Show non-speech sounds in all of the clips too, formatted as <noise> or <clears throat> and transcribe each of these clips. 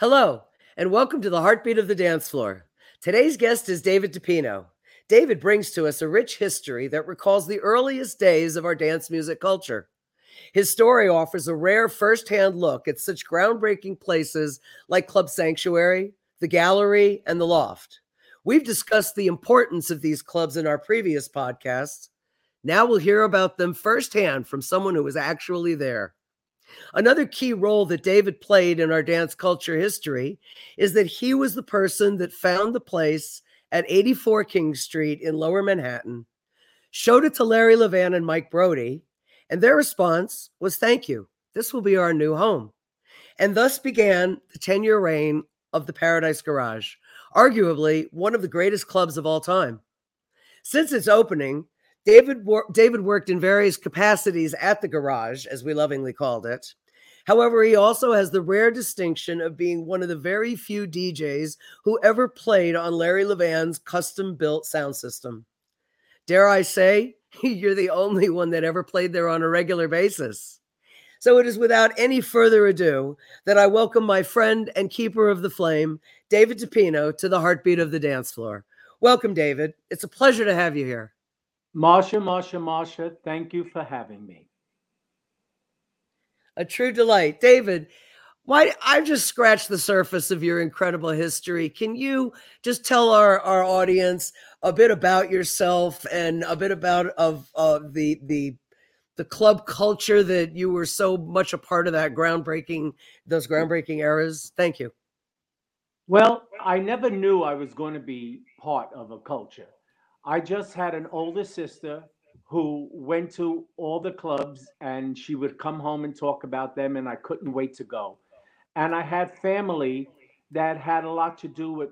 Hello, and welcome to the Heartbeat of the Dance Floor. Today's guest is David DePino. David brings to us a rich history that recalls the earliest days of our dance music culture. His story offers a rare firsthand look at such groundbreaking places like Club Sanctuary, the Gallery, and the Loft. We've discussed the importance of these clubs in our previous podcasts. Now we'll hear about them firsthand from someone who was actually there. Another key role that David played in our dance culture history is that he was the person that found the place at 84 King Street in Lower Manhattan, showed it to Larry Levan and Mike Brody, and their response was thank you. This will be our new home. And thus began the 10 year reign of the Paradise Garage, arguably one of the greatest clubs of all time. Since its opening, David, wor- David worked in various capacities at the garage, as we lovingly called it. However, he also has the rare distinction of being one of the very few DJs who ever played on Larry Levan's custom built sound system. Dare I say, <laughs> you're the only one that ever played there on a regular basis. So it is without any further ado that I welcome my friend and keeper of the flame, David DePino, to the heartbeat of the dance floor. Welcome, David. It's a pleasure to have you here. Marsha, Marsha, Marsha, thank you for having me. A true delight. David, why I've just scratched the surface of your incredible history. Can you just tell our, our audience a bit about yourself and a bit about of uh, the the the club culture that you were so much a part of that groundbreaking those groundbreaking eras? Thank you. Well, I never knew I was going to be part of a culture. I just had an older sister who went to all the clubs and she would come home and talk about them, and I couldn't wait to go. And I had family that had a lot to do with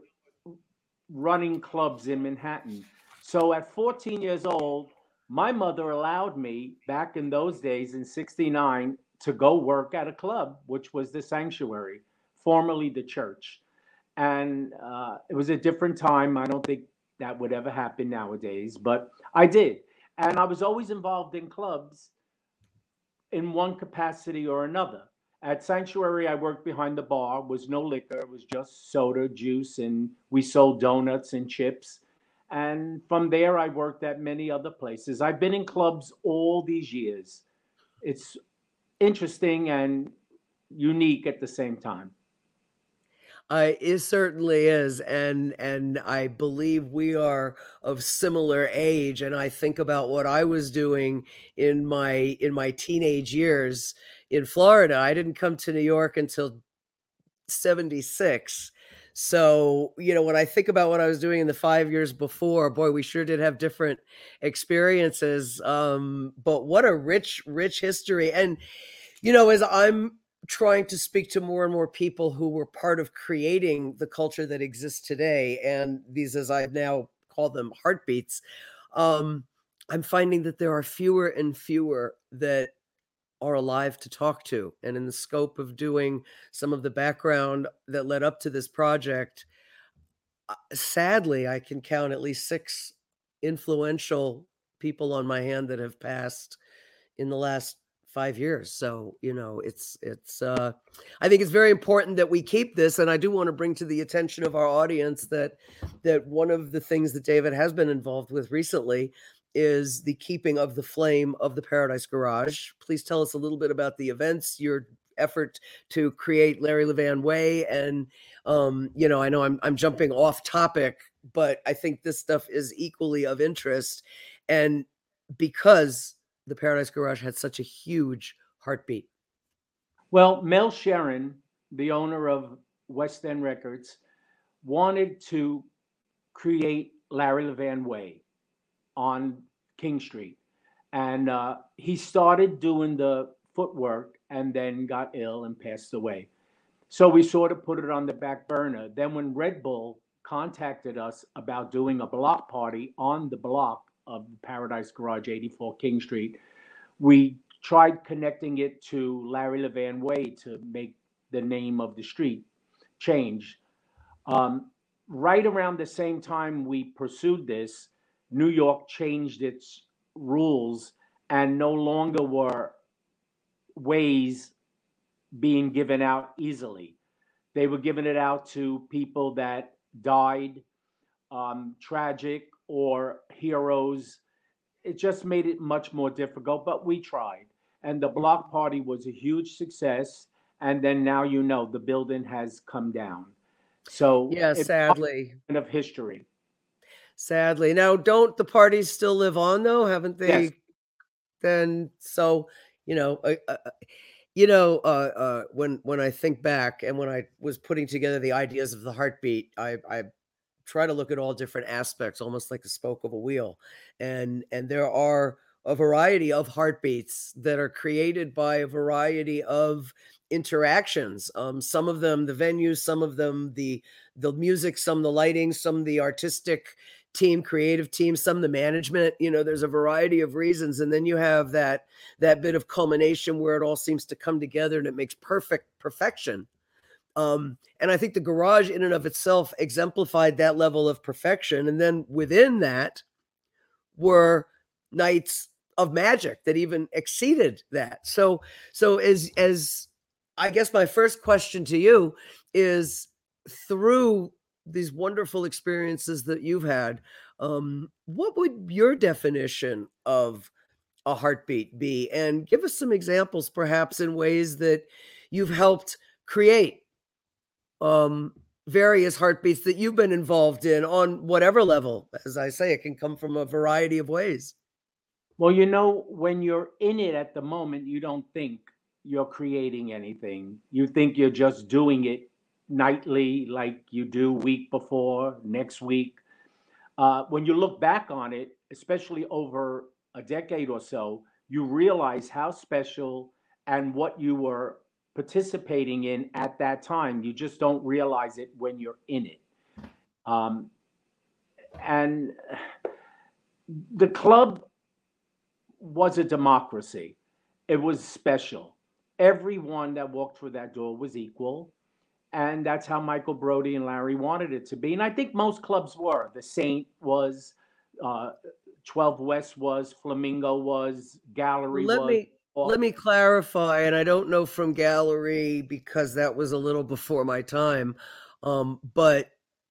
running clubs in Manhattan. So at 14 years old, my mother allowed me back in those days in 69 to go work at a club, which was the sanctuary, formerly the church. And uh, it was a different time. I don't think that would ever happen nowadays, but I did. And I was always involved in clubs in one capacity or another. At Sanctuary, I worked behind the bar, was no liquor, it was just soda, juice, and we sold donuts and chips. And from there, I worked at many other places. I've been in clubs all these years. It's interesting and unique at the same time. Uh, it certainly is, and and I believe we are of similar age. And I think about what I was doing in my in my teenage years in Florida. I didn't come to New York until '76. So, you know, when I think about what I was doing in the five years before, boy, we sure did have different experiences. Um, but what a rich, rich history. And, you know, as I'm trying to speak to more and more people who were part of creating the culture that exists today and these as i now call them heartbeats um, i'm finding that there are fewer and fewer that are alive to talk to. And in the scope of doing some of the background that led up to this project uh, sadly i can count at least six influential people on my hand that have passed in the last five years. So, you know, it's, it's, uh, I think it's very important that we keep this. And I do want to bring to the attention of our audience that, that one of the things that David has been involved with recently is the keeping of the flame of the Paradise Garage. Please tell us a little bit about the events, your effort to create Larry Levan Way. And, um, you know, I know I'm, I'm jumping off topic, but I think this stuff is equally of interest. And because the Paradise Garage had such a huge heartbeat? Well, Mel Cheren, the owner of West End Records, wanted to create Larry Levan Way on King Street. And uh, he started doing the footwork and then got ill and passed away. So we sort of put it on the back burner. Then, when Red Bull contacted us about doing a block party on the block of Paradise Garage, 84 King Street. We tried connecting it to Larry Levan Way to make the name of the street change. Um, right around the same time we pursued this, New York changed its rules and no longer were ways being given out easily. They were giving it out to people that died, um, tragic, or heroes. It just made it much more difficult, but we tried. And the block party was a huge success. And then now you know the building has come down. So yeah, sadly, of history. Sadly, now don't the parties still live on though? Haven't they? Yes. Then so you know, uh, uh, you know, uh, uh, when when I think back and when I was putting together the ideas of the heartbeat, I I try to look at all different aspects, almost like the spoke of a wheel, and and there are a variety of heartbeats that are created by a variety of interactions um, some of them the venues some of them the the music some the lighting some the artistic team creative team some the management you know there's a variety of reasons and then you have that that bit of culmination where it all seems to come together and it makes perfect perfection um, and i think the garage in and of itself exemplified that level of perfection and then within that were nights of magic that even exceeded that so so as as I guess my first question to you is through these wonderful experiences that you've had, um, what would your definition of a heartbeat be? And give us some examples, perhaps, in ways that you've helped create um, various heartbeats that you've been involved in on whatever level. As I say, it can come from a variety of ways. Well, you know, when you're in it at the moment, you don't think you're creating anything. You think you're just doing it nightly, like you do week before, next week. Uh, when you look back on it, especially over a decade or so, you realize how special and what you were participating in at that time. You just don't realize it when you're in it. Um, and the club was a democracy, it was special everyone that walked through that door was equal. And that's how Michael Brody and Larry wanted it to be. And I think most clubs were. The Saint was, uh, 12 West was, Flamingo was, Gallery let was. Me, let me clarify, and I don't know from Gallery because that was a little before my time. Um, but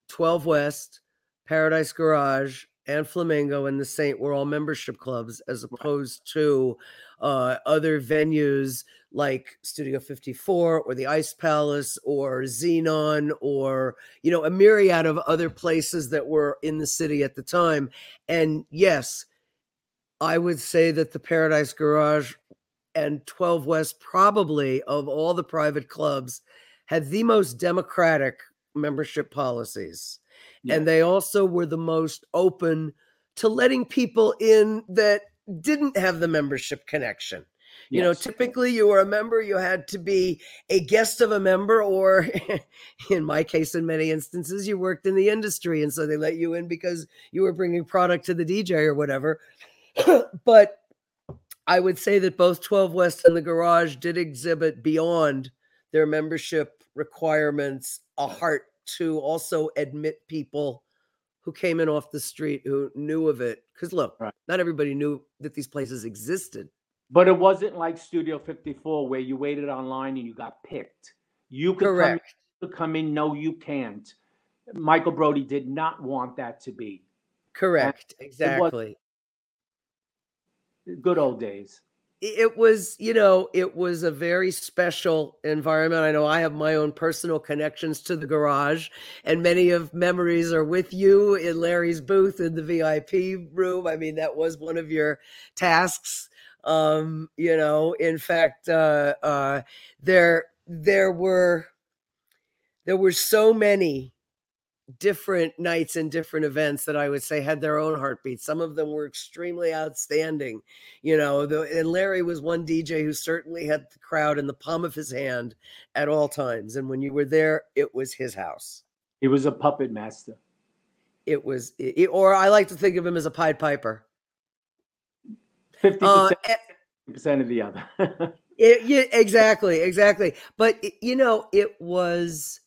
12 West, Paradise Garage, and Flamingo and the Saint were all membership clubs as opposed to uh, other venues like Studio 54 or the Ice Palace or Xenon or, you know, a myriad of other places that were in the city at the time. And yes, I would say that the Paradise Garage and 12 West, probably of all the private clubs, had the most democratic membership policies. Yeah. And they also were the most open to letting people in that didn't have the membership connection. You yes. know, typically you were a member, you had to be a guest of a member, or <laughs> in my case, in many instances, you worked in the industry. And so they let you in because you were bringing product to the DJ or whatever. <clears throat> but I would say that both 12 West and the Garage did exhibit beyond their membership requirements a heart to also admit people who came in off the street who knew of it. Because look, right. not everybody knew that these places existed. But it wasn't like Studio 54 where you waited online and you got picked. You could Correct. Come, in, come in. No, you can't. Michael Brody did not want that to be. Correct. And exactly. Good old days. It was you know it was a very special environment. I know i have my own personal connections to the garage and many of memories are with you in larry's booth in the vip room. I mean that was one of your tasks. Um you know in fact uh uh there there were there were so many different nights and different events that I would say had their own heartbeat. Some of them were extremely outstanding, you know. The, and Larry was one DJ who certainly had the crowd in the palm of his hand at all times. And when you were there, it was his house. He was a puppet master. It was, it, or I like to think of him as a Pied Piper. 50% uh, of the other. <laughs> it, yeah, exactly, exactly. But, you know, it was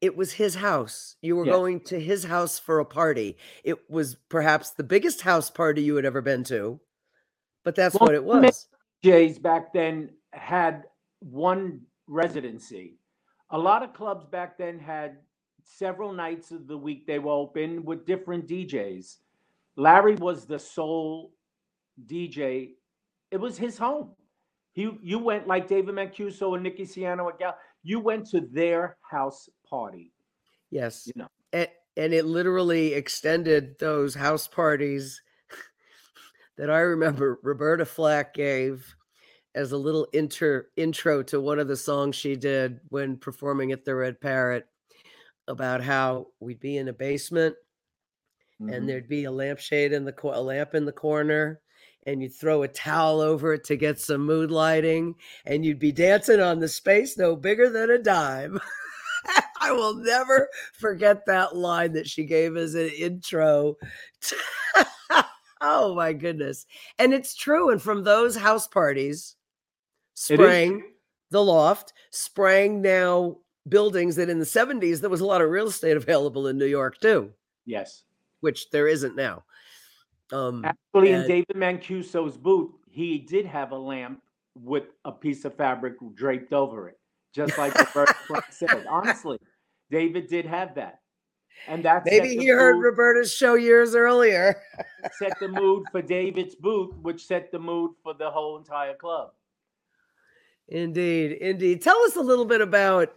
it was his house. You were going to his house for a party. It was perhaps the biggest house party you had ever been to, but that's well, what it was. Jays back then had one residency. a lot of clubs back then had several nights of the week they were open with different DJs. Larry was the sole DJ. It was his home. He, you went like David Mancuso and Nicky Siano and Gal. You went to their house party. Yes. You know. And, and it literally extended those house parties <laughs> that I remember Roberta Flack gave as a little inter intro to one of the songs she did when performing at the Red Parrot about how we'd be in a basement Mhm. and there'd be a lampshade in the co- a lamp in the corner and you'd throw a towel over it to get some mood lighting and you'd be dancing on the space no bigger than a dime <laughs> i will never forget that line that she gave as an intro <laughs> oh my goodness and it's true and from those house parties sprang the loft sprang now buildings that in the 70s there was a lot of real estate available in new york too Yes. which there isn't now. Um, Actually, in David Mancuso's booth, he did have a lamp with a piece of fabric draped over it, just like Roberta Flack said. Honestly, David did have that, and that maybe he heard Roberta's show years earlier. <laughs> set the mood for David's booth, which set the mood for the whole entire club. Indeed, indeed. Tell us a little bit about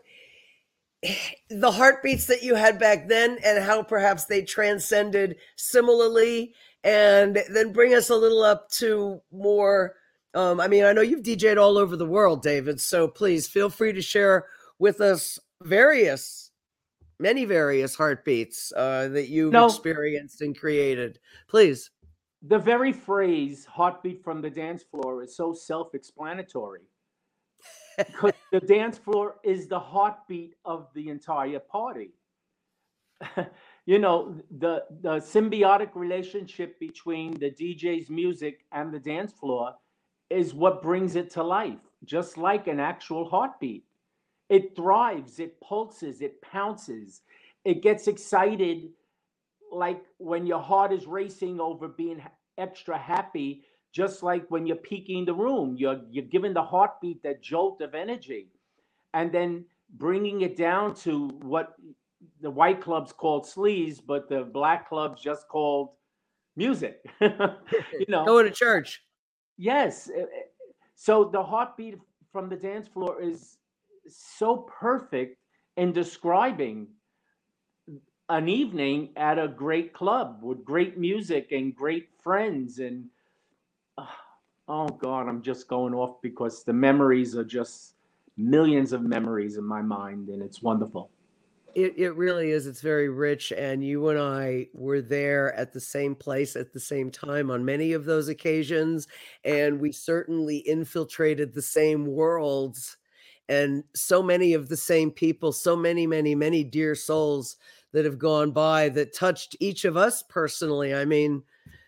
<sighs> the heartbeats that you had back then and how perhaps they transcended similarly, and then bring us a little up to more. Um, I mean, I know you've DJed all over the world, David, so please feel free to share with us various, many various heartbeats uh, that you've No. experienced and created. Please. The very phrase "heartbeat from the dance floor" is so self-explanatory. because <laughs> the dance floor is the heartbeat of the entire party. <laughs> you know, the the symbiotic relationship between the DJ's music and the dance floor is what brings it to life, just like an actual heartbeat. It thrives, it pulses, it pounces, it gets excited like when your heart is racing over being extra happy just like when you're peaking the room. You're you're giving the heartbeat that jolt of energy. And then bringing it down to what the white clubs called sleaze but the black clubs just called music. <laughs> You know? Going to church. Yes. eh, eh, So the heartbeat from the dance floor is so perfect in describing an evening at a great club with great music and great friends and ah, oh god i'm just going off because the memories are just millions of memories in my mind and it's wonderful It it really is. It's very rich, and you and I were there at the same place at the same time on many of those occasions, and we certainly infiltrated the same worlds, and so many of the same people, so many, many, many dear souls that have gone by that touched each of us personally. I mean,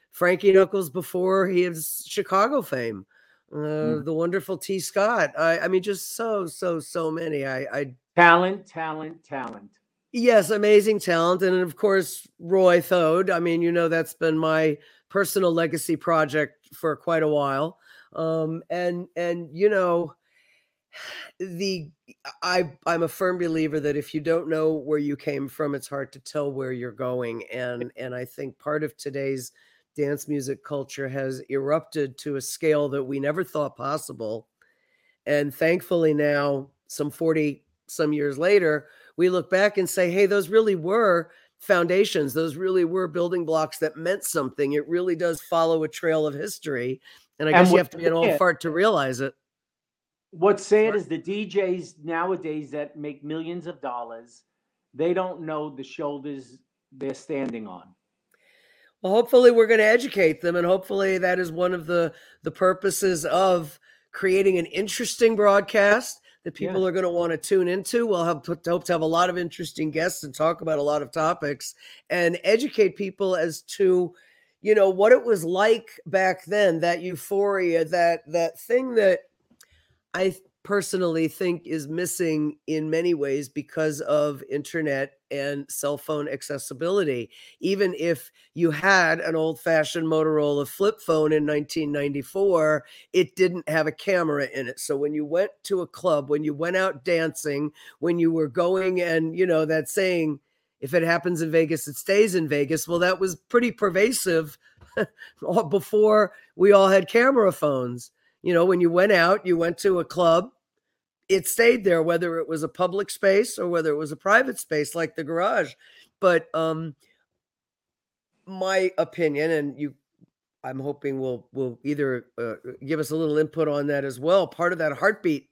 Frankie Knuckles before he has Chicago fame, uh, Mm. the wonderful Tee Scott. I, I mean, just so, so, so many. I, I talent talent talent Yes, amazing talent. And of course, Roy Thode. I mean, you know, that's been my personal legacy project for quite a while. Um, and and you know, the I I'm a firm believer that if you don't know where you came from, it's hard to tell where you're going. And and I think part of today's dance music culture has erupted to a scale that we never thought possible. And thankfully now, some 40 some years later, we look back and say, hey, those really were foundations. Those really were building blocks that meant something. It really does follow a trail of history. And I And guess you have to be an old fart to realize it. What's sad is the DJs nowadays that make millions of dollars, they don't know the shoulders they're standing on. Well, hopefully we're going to educate them, and hopefully that is one of the the purposes of creating an interesting broadcast that people Yeah. are going to want to tune into. We'll have hope to have a lot of interesting guests and talk about a lot of topics and educate people as to you know what it was like back then that euphoria that that thing that i personally think is missing in many ways because of internet and cell phone accessibility. Even if you had an old fashioned Motorola flip phone in 1994, it didn't have a camera in it. So when you went to a club, when you went out dancing, when you were going and, you know, that saying, if it happens in Vegas, it stays in Vegas. Well, that was pretty pervasive <laughs> before we all had camera phones. You know, when you went out, you went to a club, it stayed there, whether it was a public space or whether it was a private space like the garage. But um my opinion, and you I'm hoping will will either uh, give us a little input on that as well. Part of that heartbeat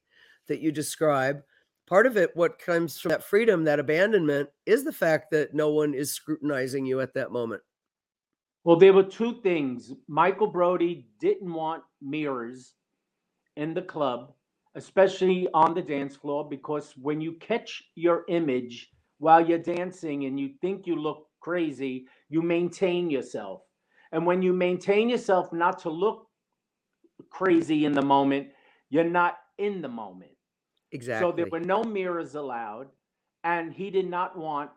that you describe, part of it, what comes from that freedom, that abandonment, is the fact that no one is scrutinizing you at that moment. Well, there were two things. Michael Brody didn't want mirrors in the club, especially on the dance floor, because when you catch your image while you're dancing and you think you look crazy, you maintain yourself. And when you maintain yourself not to look crazy in the moment, you're not in the moment. Exactly. So there were no mirrors allowed. And he did not want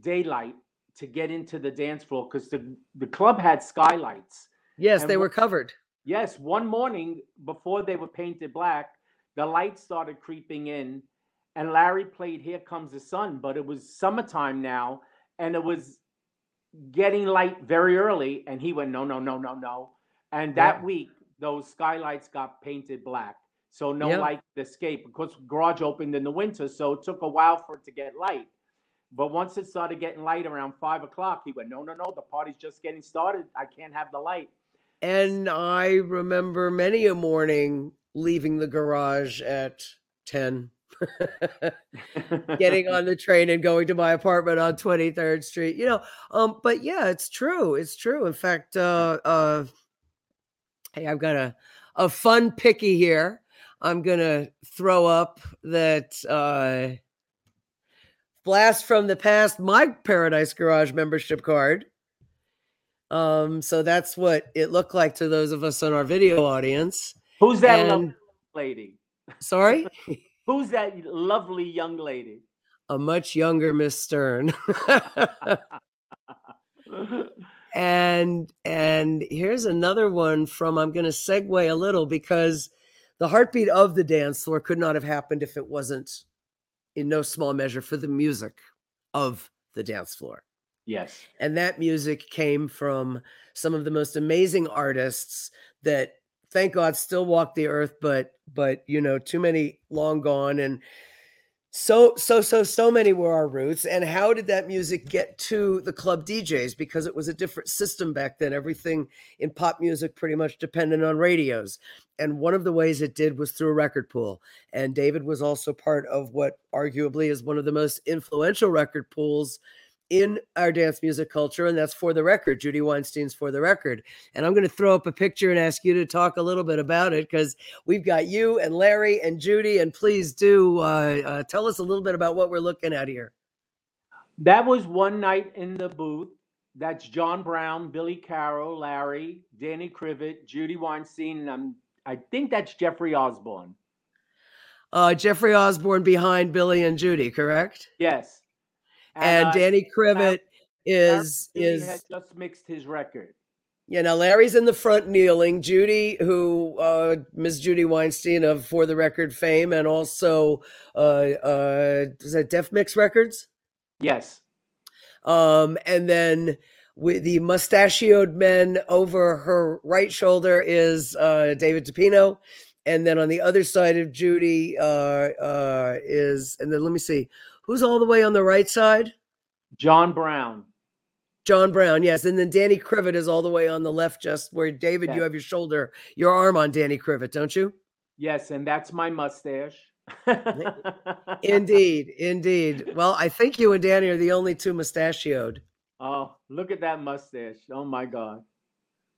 daylight to get into the dance floor because the, the club had skylights. Yes, And they were covered. Yes, one morning before they were painted black, the light started creeping in, and Larry played Here Comes the Sun, but it was summertime now, and it was getting light very early, and he went, No, no, no, no, no. And that Yeah. week, those skylights got painted black. So no Yeah. light could escape because garage opened in the winter, so it took a while for it to get light. But once it started getting light around five o'clock, he went, No, no, no, the party's just getting started. I can't have the light. And I remember many a morning leaving the garage at 10, <laughs> getting on the <laughs> train and going to my apartment on 23rd Street. You know, um, but yeah, it's true. It's true. In fact, uh, uh, hey, I've got a, a fun picky here. I'm gonna throw up that uh, blast from the past, my Paradise Garage membership card. Um, so that's what it looked like to those of us in our video audience. Who's that And- lovely lady? Sorry, <laughs> Who's that lovely young lady? a much younger Miss Stern. <laughs> and and here's another one from I'm going to segue a little because the heartbeat of the dance floor could not have happened if it wasn't in no small measure for the music of the dance floor. Yes. and that music came from some of the most amazing artists that thank god still walk the earth but but you know too many long gone and so so so so many were our roots and how did that music get to the club djs because it was a different system back then everything in pop music pretty much depended on radios and one of the ways it did was through a record pool and david was also part of what arguably is one of the most influential record pools in our dance music culture, and that's for the record. Judy Weinstein's for the record. And I'm going to throw up a picture and ask you to talk a little bit about it because we've got you and Larry and Judy. And please do uh, uh, tell us a little bit about what we're looking at here. That was one night in the booth. That's John Brown, Billy Carroll, Larry, Danny Krivit, Judy Weinstein, and I'm, I think that's Jeffrey Osborne. Uh, Jeffrey Osborne behind Billy and Judy, correct? Yes. And, uh, Danny Krivit is is just mixed his record. Yeah, now Larry's in the front kneeling. Judy, who uh Miss Judy Weinstein of For the Record fame, and also uh uh is that Def Mix Records? Yes. Um, and then with the mustachioed men over her right shoulder is uh David DePino. And then on the other side of Judy uh uh is and then let me see who's all the way on the right side? John Brown. John Brown, yes. And then Danny Krivit is all the way on the left, just where David, you have your shoulder, your arm on Danny Krivit, don't you? Yes, and that's my mustache. <laughs> Indeed, indeed. Well, I think you and Danny are the only two mustachioed. oh, look at that mustache. Oh my God.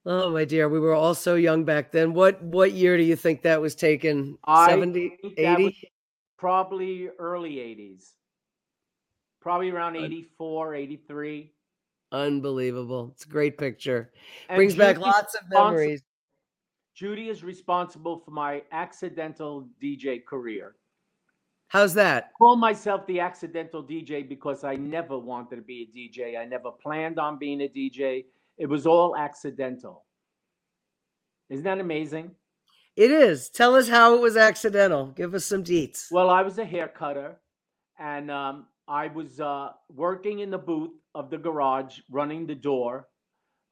Oh my dear, we were all so young back then. What what year do you think that was taken? I 70, think that was 80? Probably early 80s. Probably around Un- 84, 83. Unbelievable. It's a great picture. And Brings back lots of memories. Judy is responsible for my accidental DJ career. How's that? I call myself the accidental DJ because I never wanted to be a DJ. I never planned on being a DJ. It was all accidental. Isn't that amazing? It is. Tell us how it was accidental. Give us some deets. Well, I was a hair cutter, and um, I was uh, working in the booth of the garage, running the door,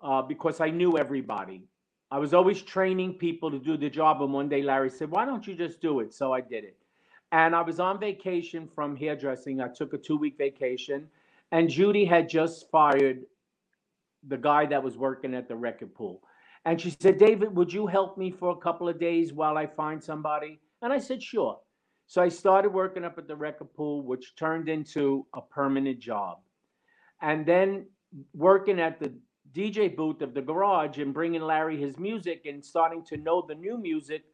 uh, because I knew everybody. I was always training people to do the job, and one day Larry said, "Why don't you just do it?" So I did it. And I was on vacation from hairdressing. I took a two-week vacation, and Judy had just fired the guy that was working at the record pool. And she said, David, would you help me for a couple of days while I find somebody? And I said, sure. So I started working up at the record pool, which turned into a permanent job. And then working at the DJ booth of the garage and bringing Larry his music and starting to know the new music.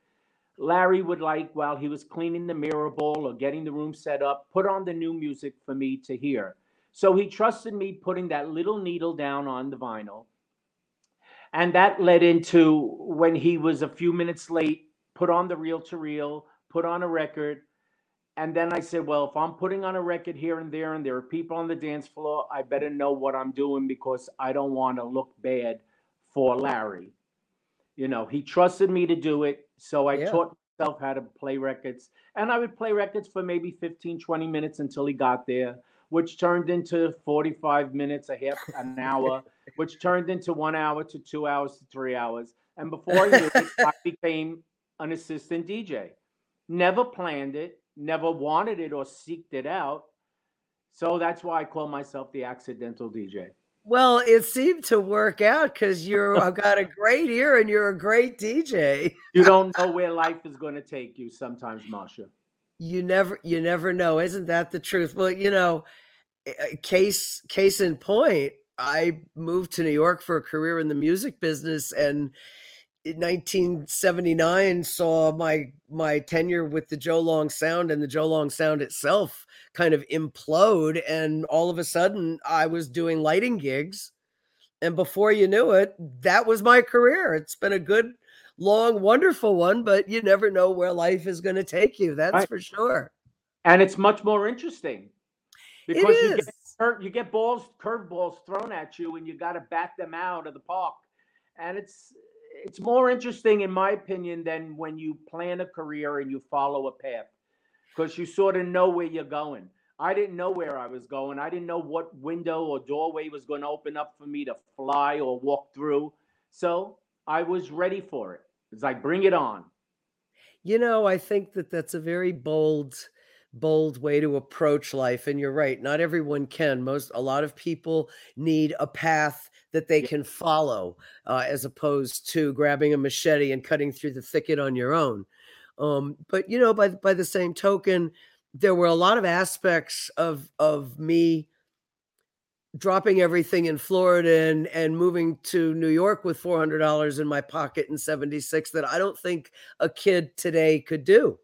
Larry would like, while he was cleaning the mirror bowl or getting the room set up, put on the new music for me to hear. So he trusted me putting that little needle down on the vinyl and that led into when he was a few minutes late, put on the reel to reel, put on a record. And then I said, well, if I'm putting on a record here and there and there are people on the dance floor, I better know what I'm doing because I don't want to look bad for Larry. You know, he trusted me to do it. So I yeah. taught myself how to play records. And I would play records for maybe 15, 20 minutes until he got there which turned into 45 minutes, a half an <laughs> hour, which turned into one hour to two hours to three hours. And before I knew it, I became an assistant DJ. Never planned it, never wanted it or seeked it out. So that's why I call myself the accidental DJ. Well, it seemed to work out because you're I've got a great ear and you're a great DJ. <laughs> you don't know where life is going to take you sometimes, Marsha. You never you never know. Isn't that the truth? Well, you know, eh, eh, case case in point, I moved to New York for a career in the music business and 1979 saw my my tenure with the Joe Long Sound and the Joe Long Sound itself kind of implode and all of a sudden I was doing lighting gigs and before you knew it that was my career it's been a good long wonderful one but you never know where life is going to take you that's right. for sure and it's much more interesting because you get you get balls, curve balls thrown at you, and you got to bat them out of the park. And it's it's more interesting, in my opinion, than when you plan a career and you follow a path, because you sort of know where you're going. I didn't know where I was going. I didn't know what window or doorway was going to open up for me to fly or walk through. So I was ready for it. It's like, bring it on. You know, I think that that's a very bold bold way to approach life and you're right not everyone can most a lot of people need a path that they can follow uh, as opposed to grabbing a machete and cutting through the thicket on your own. Um, but you know by by the same token there were a lot of aspects of of me dropping everything in Florida and and moving to New York with $400 in my pocket in 76 that I don't think a kid today could do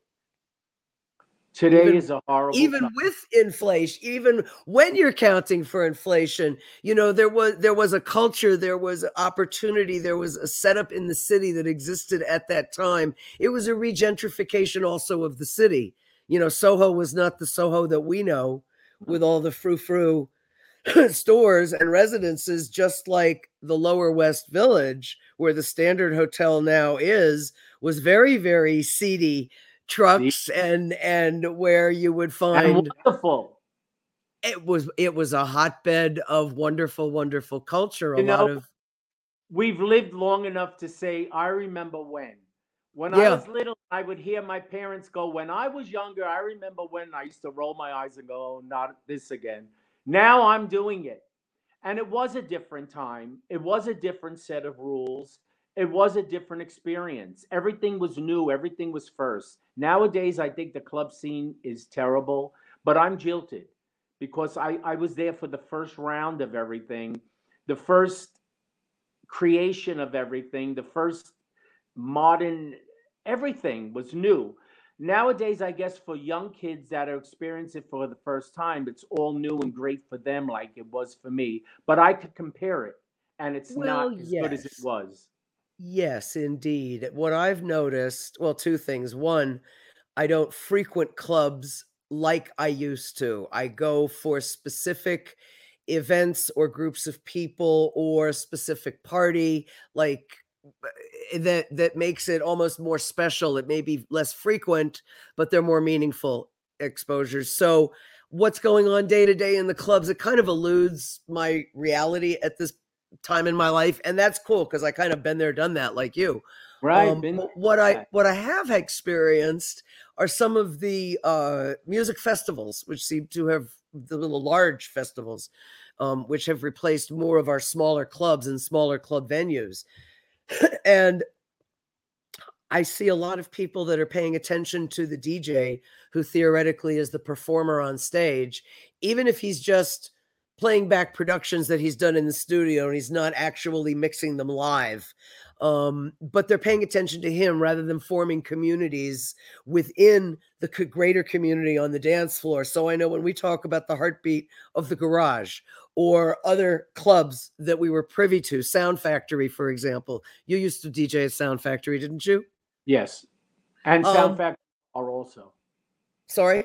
Today even, is a horrible. Even time. with inflation, even when you're counting for inflation, you know there was there was a culture, there was opportunity, there was a setup in the city that existed at that time. It was a regentrification also of the city. You know, Soho was not the Soho that we know with all the frou frou <clears throat> stores and residences, just like the Lower West Village, where the Standard Hotel now is, was very very seedy trucks and and where you would find wonderful. It was it was a hotbed of wonderful, wonderful culture. A you lot know, of we've lived long enough to say, I remember when. When yeah. I was little, I would hear my parents go, When I was younger, I remember when I used to roll my eyes and go, Oh, not this again. Now I'm doing it. And it was a different time. It was a different set of rules it was a different experience. Everything was new, everything was first. Nowadays, I think the club scene is terrible, but I'm jilted because I, I was there for the first round of everything, the first creation of everything, the first modern everything was new. Nowadays, I guess for young kids that are experiencing it for the first time, it's all new and great for them, like it was for me. But I could compare it, and it's well, not as yes. good as it was. Yes, indeed. What I've noticed, well, two things. One, I don't frequent clubs like I used to. I go for specific events or groups of people or specific party like eh, that that makes it almost more special. It may be less frequent, but they're more meaningful exposures. So what's going on day to day in the clubs, it kind of eludes my reality at this time in my life. And that's cool because I kind of been there, done that like you. Right. Um, what I what I have experienced are some of the uh, music festivals, which seem to have the little large festivals, um, which have replaced more of our smaller clubs and smaller club venues. <clears throat> and I see a lot of people that are paying attention to the DJ who theoretically is the performer on stage, even if he's just playing back productions that he's done in the studio and he's not actually mixing them live um, but they're paying attention to him rather than forming communities within the greater community on the dance floor. So I know when we talk about the heartbeat of the garage or other clubs that we were privy to, Sound Factory, for example, you used to DJ at Sound Factory, didn't you? Yes, and Sound um, Factory are also. Sorry,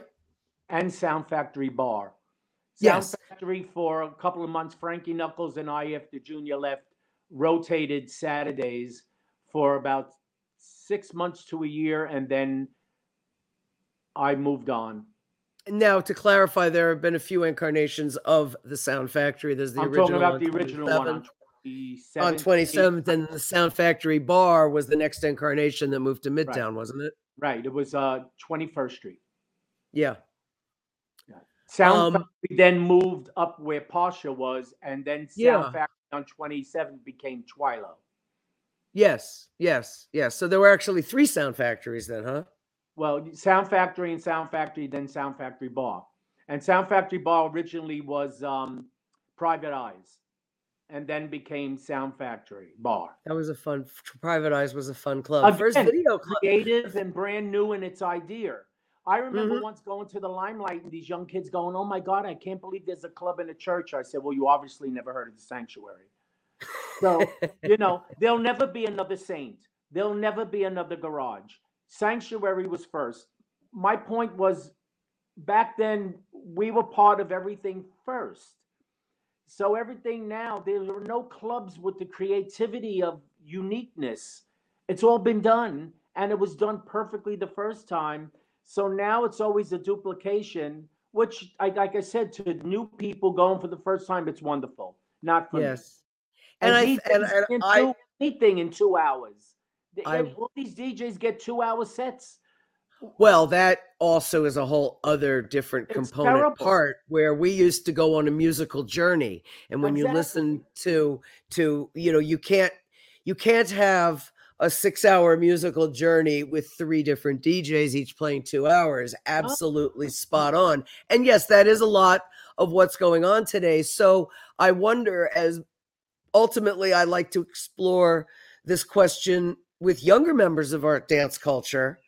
and Sound Factory Bar. Sound yes. Factory for a couple of months. Frankie Knuckles and I, after Junior left, rotated Saturdays for about six months to a year, and then I moved on. Now, to clarify, there have been a few incarnations of the Sound Factory. There's the I'm original talking about the original one on 27th. On 27th, and the Sound Factory Bar was the next incarnation that moved to Midtown, right. wasn't it? Right. It was uh 21st Street. Yeah. Sound um, Factory then moved up where Pasha was, and then Sound yeah. Factory on 27 became Twilo. Yes, yes, yes. So there were actually three sound factories then, huh? Well, Sound Factory and Sound Factory, then Sound Factory Bar. And Sound Factory Bar originally was um, Private Eyes and then became Sound Factory Bar. That was a fun, Private Eyes was a fun club. Again, First video club. Creative and brand new in its idea. I remember mm-hmm. once going to the limelight and these young kids going, "Oh my God, I can't believe there's a club in a church." I said, "Well, you obviously never heard of the Sanctuary." So <laughs> you know, there'll never be another Saint. There'll never be another Garage. Sanctuary was first. My point was, back then we were part of everything first. So everything now, there are no clubs with the creativity of uniqueness. It's all been done, and it was done perfectly the first time so now it's always a duplication, which, I, like I said, to new people going for the first time, it's wonderful. Not for yes. Me. And, and I and, and I anything in two hours. I, all these DJs get two hour sets. Well, that also is a whole other different it's component terrible. part where we used to go on a musical journey, and when exactly. you listen to to you know you can't you can't have a six hour musical journey with three different DJs, each playing two hours. Oh. Absolutely spot on. And yes, that is a lot of what's going on today. So I wonder, as ultimately I like to explore this question with younger members of our dance culture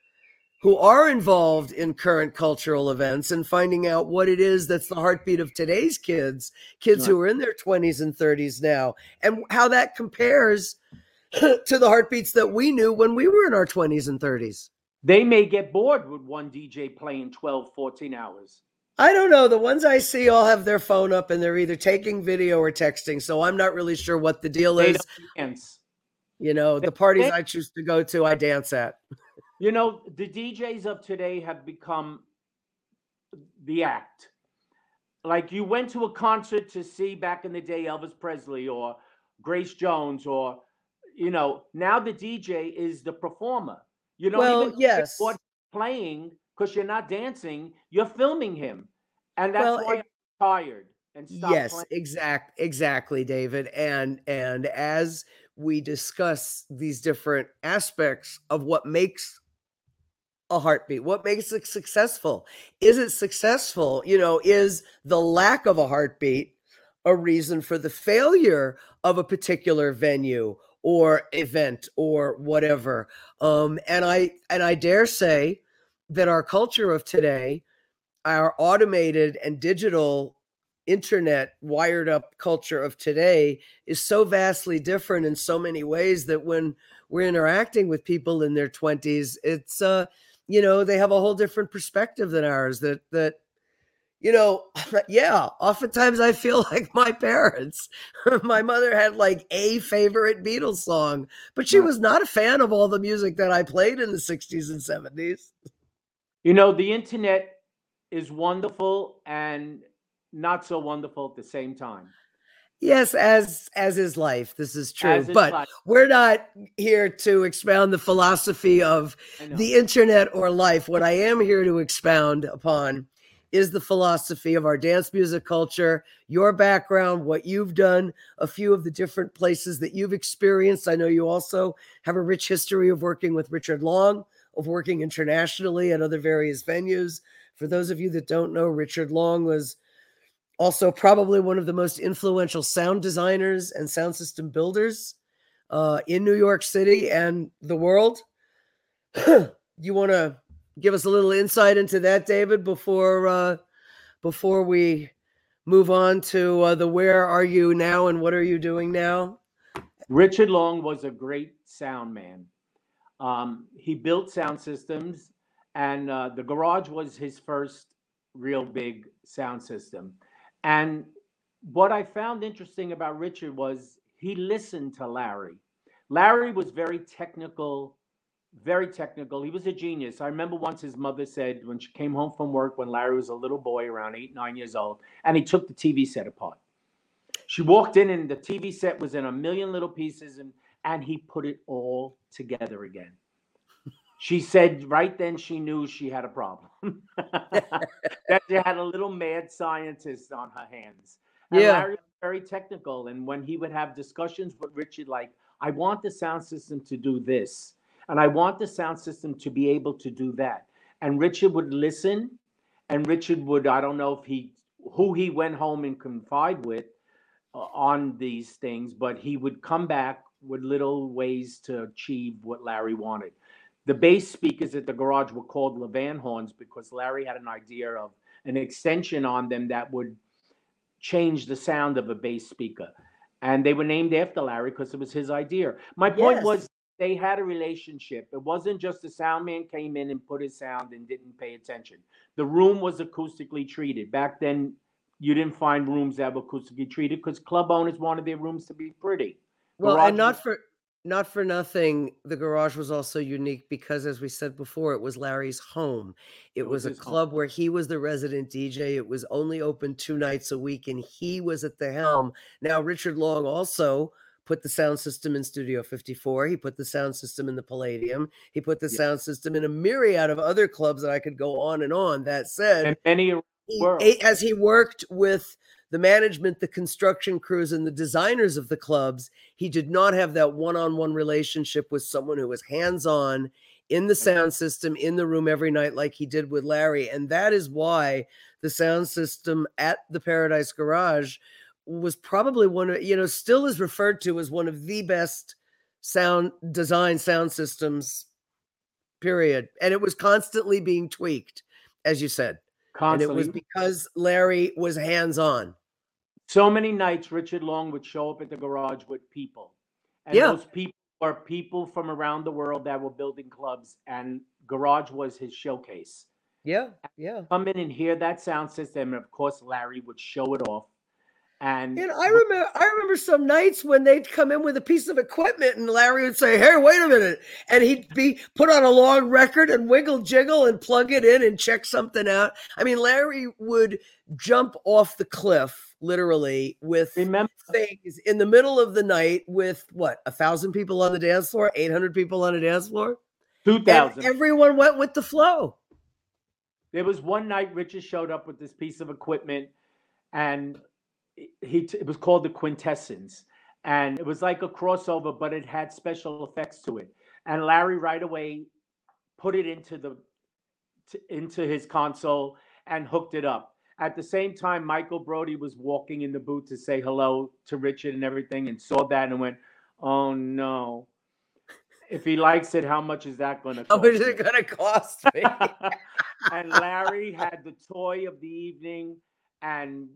who are involved in current cultural events and finding out what it is that's the heartbeat of today's kids, kids right. who are in their 20s and 30s now, and how that compares <coughs> to the heartbeats that we knew when we were in our 20s and 30s. They may get bored with one DJ playing 12, 14 hours. I don't know. The ones I see all have their phone up and they're either taking video or texting. So I'm not really sure what the deal they is. Dance. You know, the parties I choose to go to, I dance at. <laughs> You know, the DJs of today have become the act. Like you went to a concert to see back in the day Elvis Presley or Grace Jones or you know, now the DJ is the performer. You know, well, yes, playing because you're not dancing, you're filming him, and that's well, why it, I'm tired. And yes, playing. exact, exactly, David. And and as we discuss these different aspects of what makes a heartbeat what makes it successful is it successful you know is the lack of a heartbeat a reason for the failure of a particular venue or event or whatever. Um, and I and I dare say that our culture of today, our automated and digital internet wired up culture of today is so vastly different in so many ways that when we're interacting with people in their 20s, it's uh, you know, they have a whole different perspective than ours that that you know, <laughs> yeah, oftentimes I feel <laughs> like my parents. <laughs> my mother had like a favorite Beatles song, but she was not a fan of all the music that I played in the 60s and 70s. You know, the internet is wonderful and not so wonderful at the same time. Yes, as as is life. This is true. But life. we're not here to expound the philosophy of the internet or life. What I am here to expound upon is the philosophy of our dance music culture, your background, what you've done, a few of the different places that you've experienced. I know you also have a rich history of working with Richard Long, of working internationally at other various venues. For those of you that don't know, Richard Long was also probably one of the most influential sound designers and sound system builders uh, in New York City and the world. <clears throat> you want to give us a little insight into that, David, before uh, before we move on to uh, the where are you now and what are you doing now? Richard Long was a great sound man. Um, he built sound systems, and uh, the garage was his first real big sound system. And what I found interesting about Richard was he listened to Larry. Larry was very technical very technical. He was a genius. I remember once his mother said when she came home from work when Larry was a little boy, around eight, nine years old, and he took the TV set apart. She walked in and the TV set was in a million little pieces and, and he put it all together again. She said right then she knew she had a problem. <laughs> that she had a little mad scientist on her hands. And yeah. Larry was very technical. And when he would have discussions with Richard, like, I want the sound system to do this and I want the sound system to be able to do that. And Richard would listen, and Richard would, I don't know if he, who he went home and confide with uh, on these things, but he would come back with little ways to achieve what Larry wanted. The bass speakers at the garage were called Levan horns because Larry had an idea of an extension on them that would change the sound of a bass speaker. And they were named after Larry because it was his idea. My point yes. was they had a relationship. It wasn't just the sound man came in and put his sound and didn't pay attention. The room was acoustically treated. Back then, you didn't find rooms that were acoustically treated because club owners wanted their rooms to be pretty. Well, Garage and not for not for nothing, the garage was also unique because, as we said before, it was Larry's home. It, it was, was a club home. where he was the resident DJ. It was only open two nights a week, and he was at the helm. Now, Richard Long also put the sound system in Studio 54. He put the sound system in the Palladium. He put the yeah. sound system in a myriad of other clubs that I could go on and on. That said, and many he, as he worked with the management, the construction crews, and the designers of the clubs, he did not have that one-on-one relationship with someone who was hands-on in the mm-hmm. sound system in the room every night like he did with Larry. And that is why the sound system at the Paradise Garage was probably one of you know still is referred to as one of the best sound design sound systems period. And it was constantly being tweaked as you said. Constantly. and it was because larry was hands on so many nights richard long would show up at the garage with people. And yeah. those people are people from around the world that were building clubs and garage was his showcase. Yeah yeah. Come in and hear that sound system and of course larry would show it off and, and I remember I remember some nights when they'd come in with a piece of equipment and Larry would say, Hey, wait a minute. And he'd be put on a long record and wiggle jiggle and plug it in and check something out. I mean, Larry would jump off the cliff literally with remember things in the middle of the night with what a thousand people on the dance floor, 800 people on a dance floor. 2000. Everyone went with the flow. There was one night Richard showed up with this piece of equipment and he it was called the Quintessence, and it was like a crossover, but it had special effects to it. And Larry right away put it into the to, into his console and hooked it up. At the same time, Michael Brody was walking in the booth to say hello to Richard and everything, and saw that and went, "Oh no." If he likes it, how much is that going to cost? How much is it going to cost me? <laughs> and Larry had the toy of the evening, and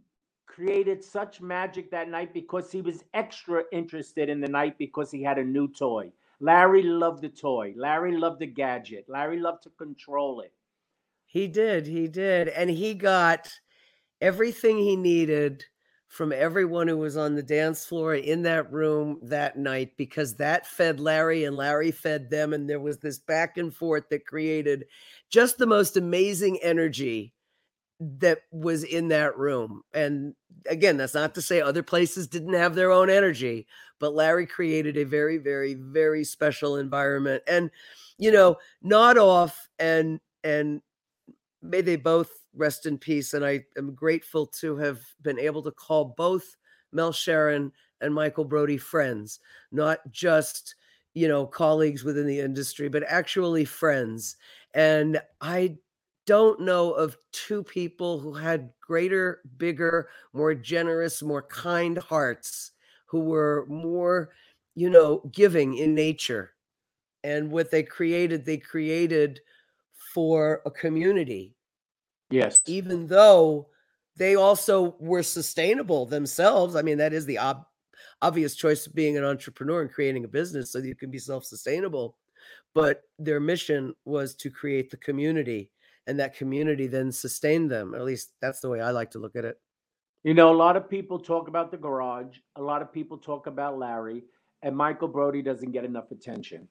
created such magic that night because he was extra interested in the night because he had a new toy. Larry loved the toy. Larry loved the gadget. Larry loved to control it. He did. He did. And he got everything he needed from everyone who was on the dance floor in that room that night because that fed Larry and Larry fed them. And there was this back and forth that created just the most amazing energy that was in that room. And again, that's not to say other places didn't have their own energy, but Larry created a very, very, very special environment. And, you know, nod off and, and, may they both rest in peace. And I am grateful to have been able to call both Mel Cheren and Michael Brody friends, not just, you know, colleagues within the industry, but actually friends. And I don't know of two people who had greater, bigger, more generous, more kind hearts, who were more, you know, giving in nature. And what they created, they created for a community. Yes. Even though they also were sustainable themselves. I mean, that is the ob- obvious choice of being an entrepreneur and creating a business so that you can be self sustainable. But their mission was to create the community and that community then sustained them. At least that's the way I like to look at it. You know, a lot of people talk about the garage. A lot of people talk about Larry, and Michael Brody doesn't get enough attention.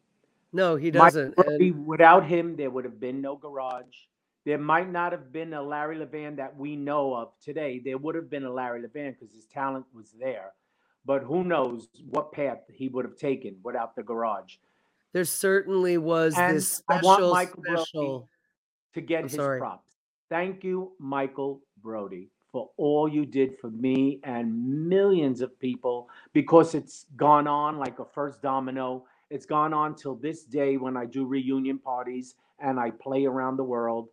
No, he doesn't. Brody, and... without him, there would have been no garage. There might not have been a Larry Levan that we know of today. There would have been a Larry Levan because his talent was there. But who knows what path he would have taken without the garage. There certainly was and this special, special Brody to get I'm his sorry. props. Thank you, Michael Brody, for all you did for me and millions of people because it's gone on like a first domino. It's gone on till this day when I do reunion parties and I play around the world.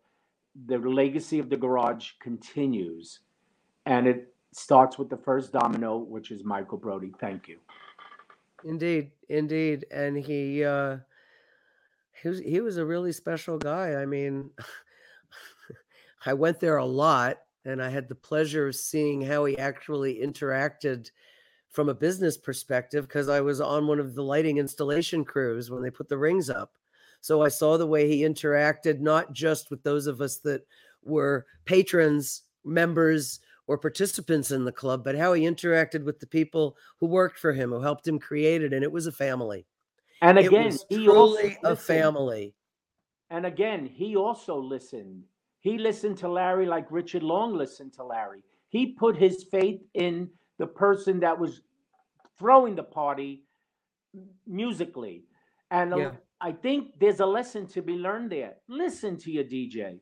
The legacy of the garage continues and it starts with the first domino, which is Michael Brody. Thank you. Indeed, indeed. And he, uh, he was he was a really special guy. I mean, <laughs> I went there a lot and I had the pleasure of seeing how he actually interacted from a business perspective because I was on one of the lighting installation crews when they put the rings up. So I saw the way he interacted not just with those of us that were patrons, members, or participants in the club, but how he interacted with the people who worked for him, who helped him create it. And it was a family. And again, he truly a family. And again, he also listened. He listened to Larry like Richard Long listened to Larry. He put his faith in the person that was throwing the party musically. And yeah. I think there's a lesson to be learned there. Listen to your DJ.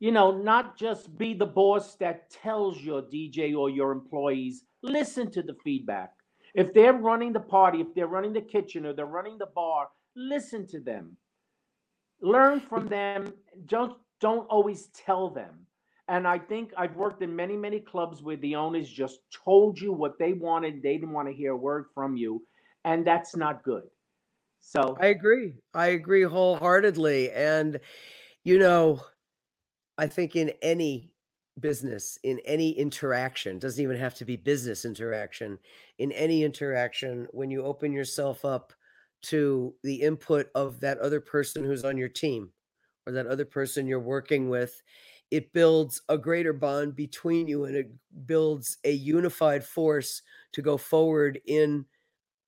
You know, not just be the boss that tells your DJ or your employees, listen to the feedback. If they're running the party, if they're running the kitchen or they're running the bar, listen to them. Learn from them. Don't don't always tell them. And I think I've worked in many, many clubs where the owners just told you what they wanted. They didn't want to hear a word from you. And that's not good. So I agree. I agree wholeheartedly. And, you know, I think in any business in any interaction doesn't even have to be business interaction in any interaction when you open yourself up to the input of that other person who's on your team or that other person you're working with it builds a greater bond between you and it builds a unified force to go forward in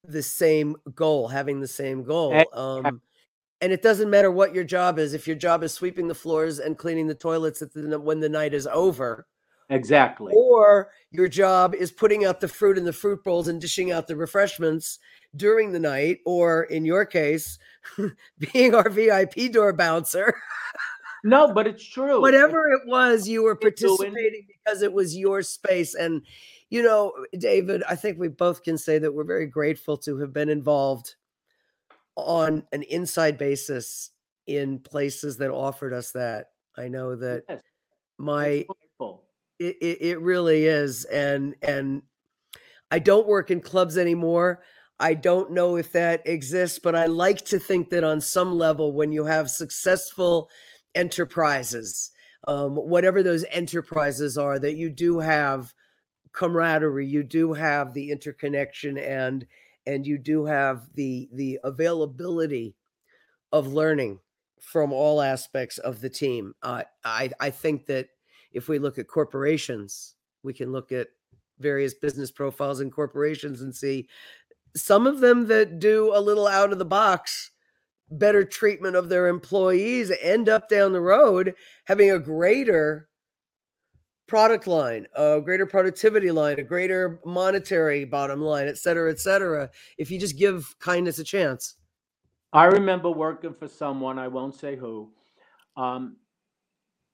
the same goal having the same goal um and it doesn't matter what your job is if your job is sweeping the floors and cleaning the toilets the, when the night is over. Exactly. Or your job is putting out the fruit in the fruit bowls and dishing out the refreshments during the night or in your case <laughs> being our vip door bouncer. <laughs> No but it's true. Whatever it was you were participating because it was your space. And you know david i think we both can say that we're very grateful to have been involved on an inside basis in places that offered us that. I know that yes. my it, it, it really is and and I don't work in clubs anymore. I don't know if that exists, but I like to think that on some level, when you have successful enterprises, um, whatever those enterprises are, that you do have camaraderie, you do have the interconnection and and you do have the the availability of learning from all aspects of the team. Uh, I I think that if we look at corporations, we can look at various business profiles in corporations and see some of them that do a little out of the box better treatment of their employees end up down the road having a greater product line, a greater productivity line, a greater monetary bottom line, et cetera, et cetera, if you just give kindness a chance. I remember working for someone, I won't say who. Um,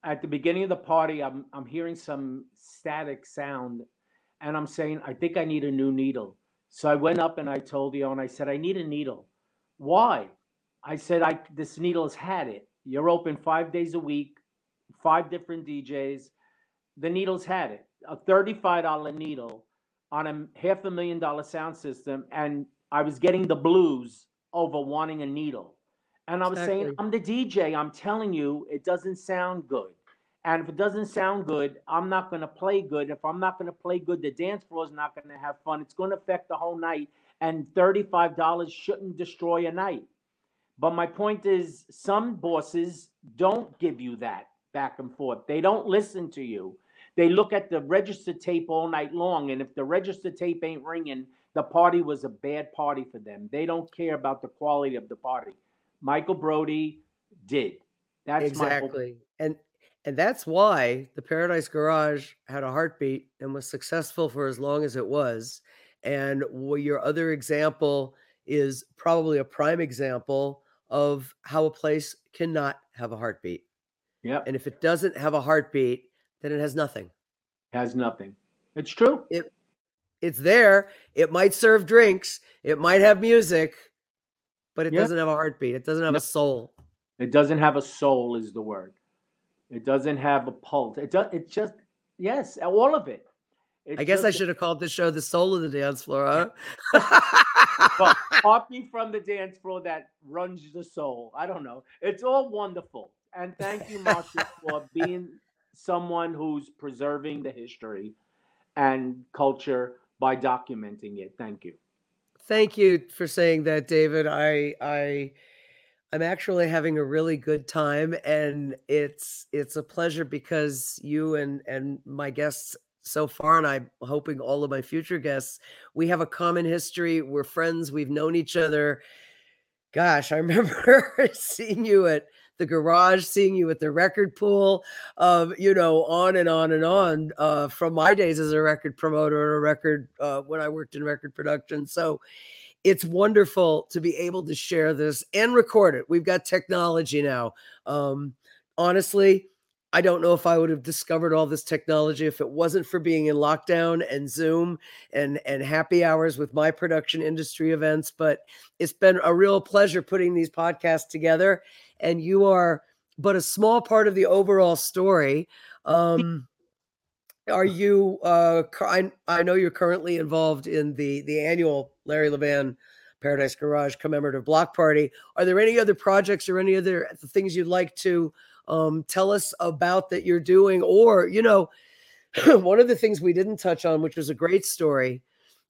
at the beginning of the party, I'm, I'm hearing some static sound, and I'm saying, I think I need a new needle. So I went up and I told the owner, I said, I need a needle. Why? I said, I this needle has had it. You're open five days a week, five different DJs. The needle's had it. A $35 needle on a half a million dollar sound system, and I was getting the blues over wanting a needle. And I was Exactly. saying, I'm the DJ. I'm telling you, it doesn't sound good. And if it doesn't sound good, I'm not going to play good. If I'm not going to play good, the dance floor is not going to have fun. It's going to affect the whole night. And $35 shouldn't destroy a night. But my point is, some bosses don't give you that back and forth. They don't listen to you. They look at the register tape all night long. And if the register tape ain't ringing, the party was a bad party for them. They don't care about the quality of the party. Michael Brody did. That's exactly. And and that's why the Paradise Garage had a heartbeat and was successful for as long as it was. And your other example is probably a prime example of how a place cannot have a heartbeat. Yeah. And if it doesn't have a heartbeat, then it has nothing. has nothing. It's true. It It's there. It might serve drinks. It might have music, but it Yeah. doesn't have a heartbeat. It doesn't have No. a soul. It doesn't have a soul, is the word. It doesn't have a pulse. It does. It just yes, all of it. It I guess I should have called this show "The Soul of the Dance Floor," huh? <laughs> Well, <laughs> copy from the dance floor that runs the soul. I don't know. It's all wonderful. And thank you, Marsha, for <laughs> being someone who's preserving the history and culture by documenting it. Thank you. Thank you for saying that, David. I I I'm actually having a really good time and it's it's a pleasure because you and and my guests so far and I'm hoping all of my future guests we have a common history. We're friends. We've known each other. Gosh, I <laughs> remember seeing you at the garage, seeing you at the record pool, um, you know, on and on and on uh, from my days as a record promoter and a record uh, when I worked in record production. So it's wonderful to be able to share this and record it. We've got technology now. Um, honestly, I don't know if I would have discovered all this technology if it wasn't for being in lockdown and Zoom and and happy hours with my production industry events. But it's been a real pleasure putting these podcasts together, and you are but a small part of the overall story. Um, <laughs> are you? Uh, I I know you're currently involved in the the annual Larry Levan Paradise Garage commemorative block party. Are there any other projects or any other things you'd like to um, tell us about that you're doing? Or you know, <clears throat> one of the things we didn't touch on, which was a great story.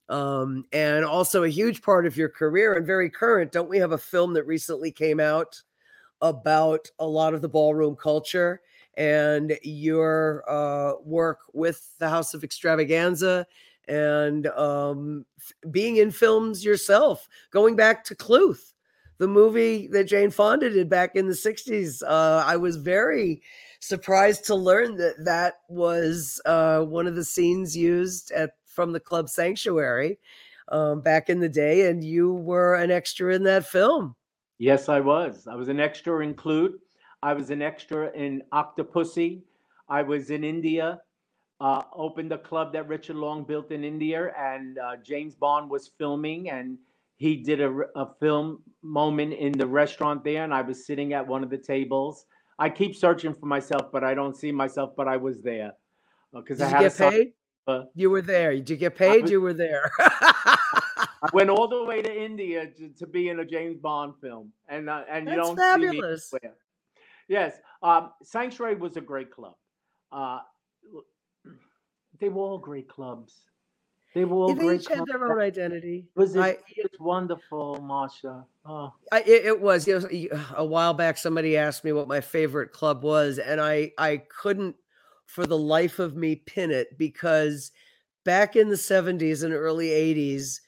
Um, and also a huge part of your career and very current. Don't we have a film that recently came out about a lot of the ballroom culture and your uh, work with the House of Xtravaganza and um, being in films yourself, going back to Klute, the movie that Jane Fonda did back in the 60s. Uh, I was very surprised to learn that that was uh, one of the scenes used at from the club Sanctuary um, back in the day, and you were an extra in that film. Yes, I was. I was an extra in Klute. I was an extra in Octopussy. I was in India. Uh, opened a club that Richard Long built in India, and uh, James Bond was filming, and he did a, a film moment in the restaurant there, and I was sitting at one of the tables. I keep searching for myself, but I don't see myself. But I was there because Did I you had get paid? uh, You were there. Did you get paid? was- You were there. <laughs> I <laughs> went all the way to India to, to be in a James Bond film, and uh, and you That's don't fabulous. see me anywhere. Yes, um, Sanctuary was a great club. Uh, they were all great clubs. They were all they great. each had their own identity. Was it I- it's wonderful, Marsha? Oh, I, it, it was you know, y- a while back. Somebody asked me what my favorite club was, and I I couldn't for the life of me pin it because back in the seventies and early eighties,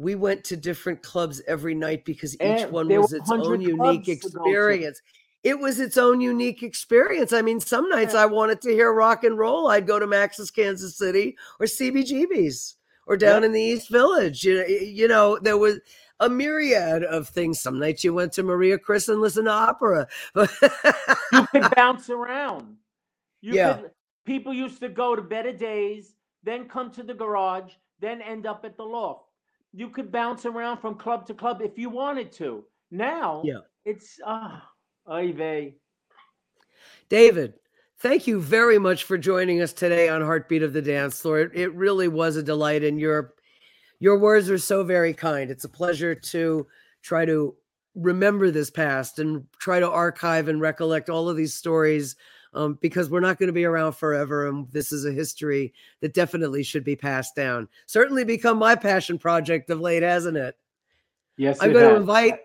we went to different clubs every night because each And one was its own unique clubs to go to. experience. It was its own unique experience. I mean, some nights Yeah. I wanted to hear rock and roll. I'd go to Max's Kansas City or CBGB's or down Yeah. in the East Village. You know, you know, there was a myriad of things. Some nights you went to Maria Chris and listened to opera. you could <laughs> bounce around. You Yeah. could people used to go to better days, then come to the garage, then end up at the loft. You could bounce around from club to club if you wanted to. Now Yeah. it's ah uh, vey. David, thank you very much for joining us today on Heartbeat of the Dance Floor. It, it really was a delight, and your your words are so very kind. It's a pleasure to try to remember this past and try to archive and recollect all of these stories um, because we're not going to be around forever, and this is a history that definitely should be passed down. Certainly become my passion project of late, hasn't it? Yes, I'm it going to invite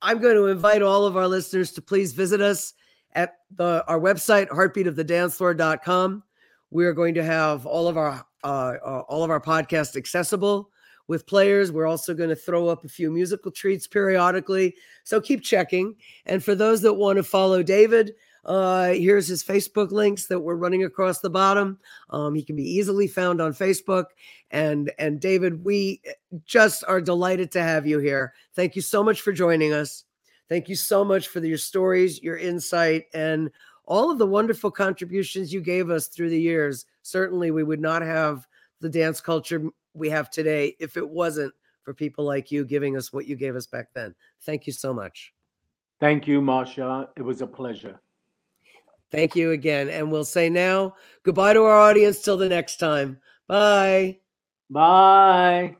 I'm going to invite all of our listeners to please visit us at the our website heartbeatofthedancefloor.com. We are going to have all of our uh, uh, all of our podcasts accessible with players. We're also going to throw up a few musical treats periodically. So keep checking. And for those that want to follow David, uh, here's his Facebook links that we're running across the bottom. Um, he can be easily found on Facebook. And and David, we just are delighted to have you here. Thank you so much for joining us. Thank you so much for your stories, your insight, and all of the wonderful contributions you gave us through the years. Certainly, we would not have the dance culture we have today if it wasn't for people like you giving us what you gave us back then. Thank you so much. Thank you, Marsha. It was a pleasure. Thank you again. And we'll say now goodbye to our audience till the next time. Bye. Bye.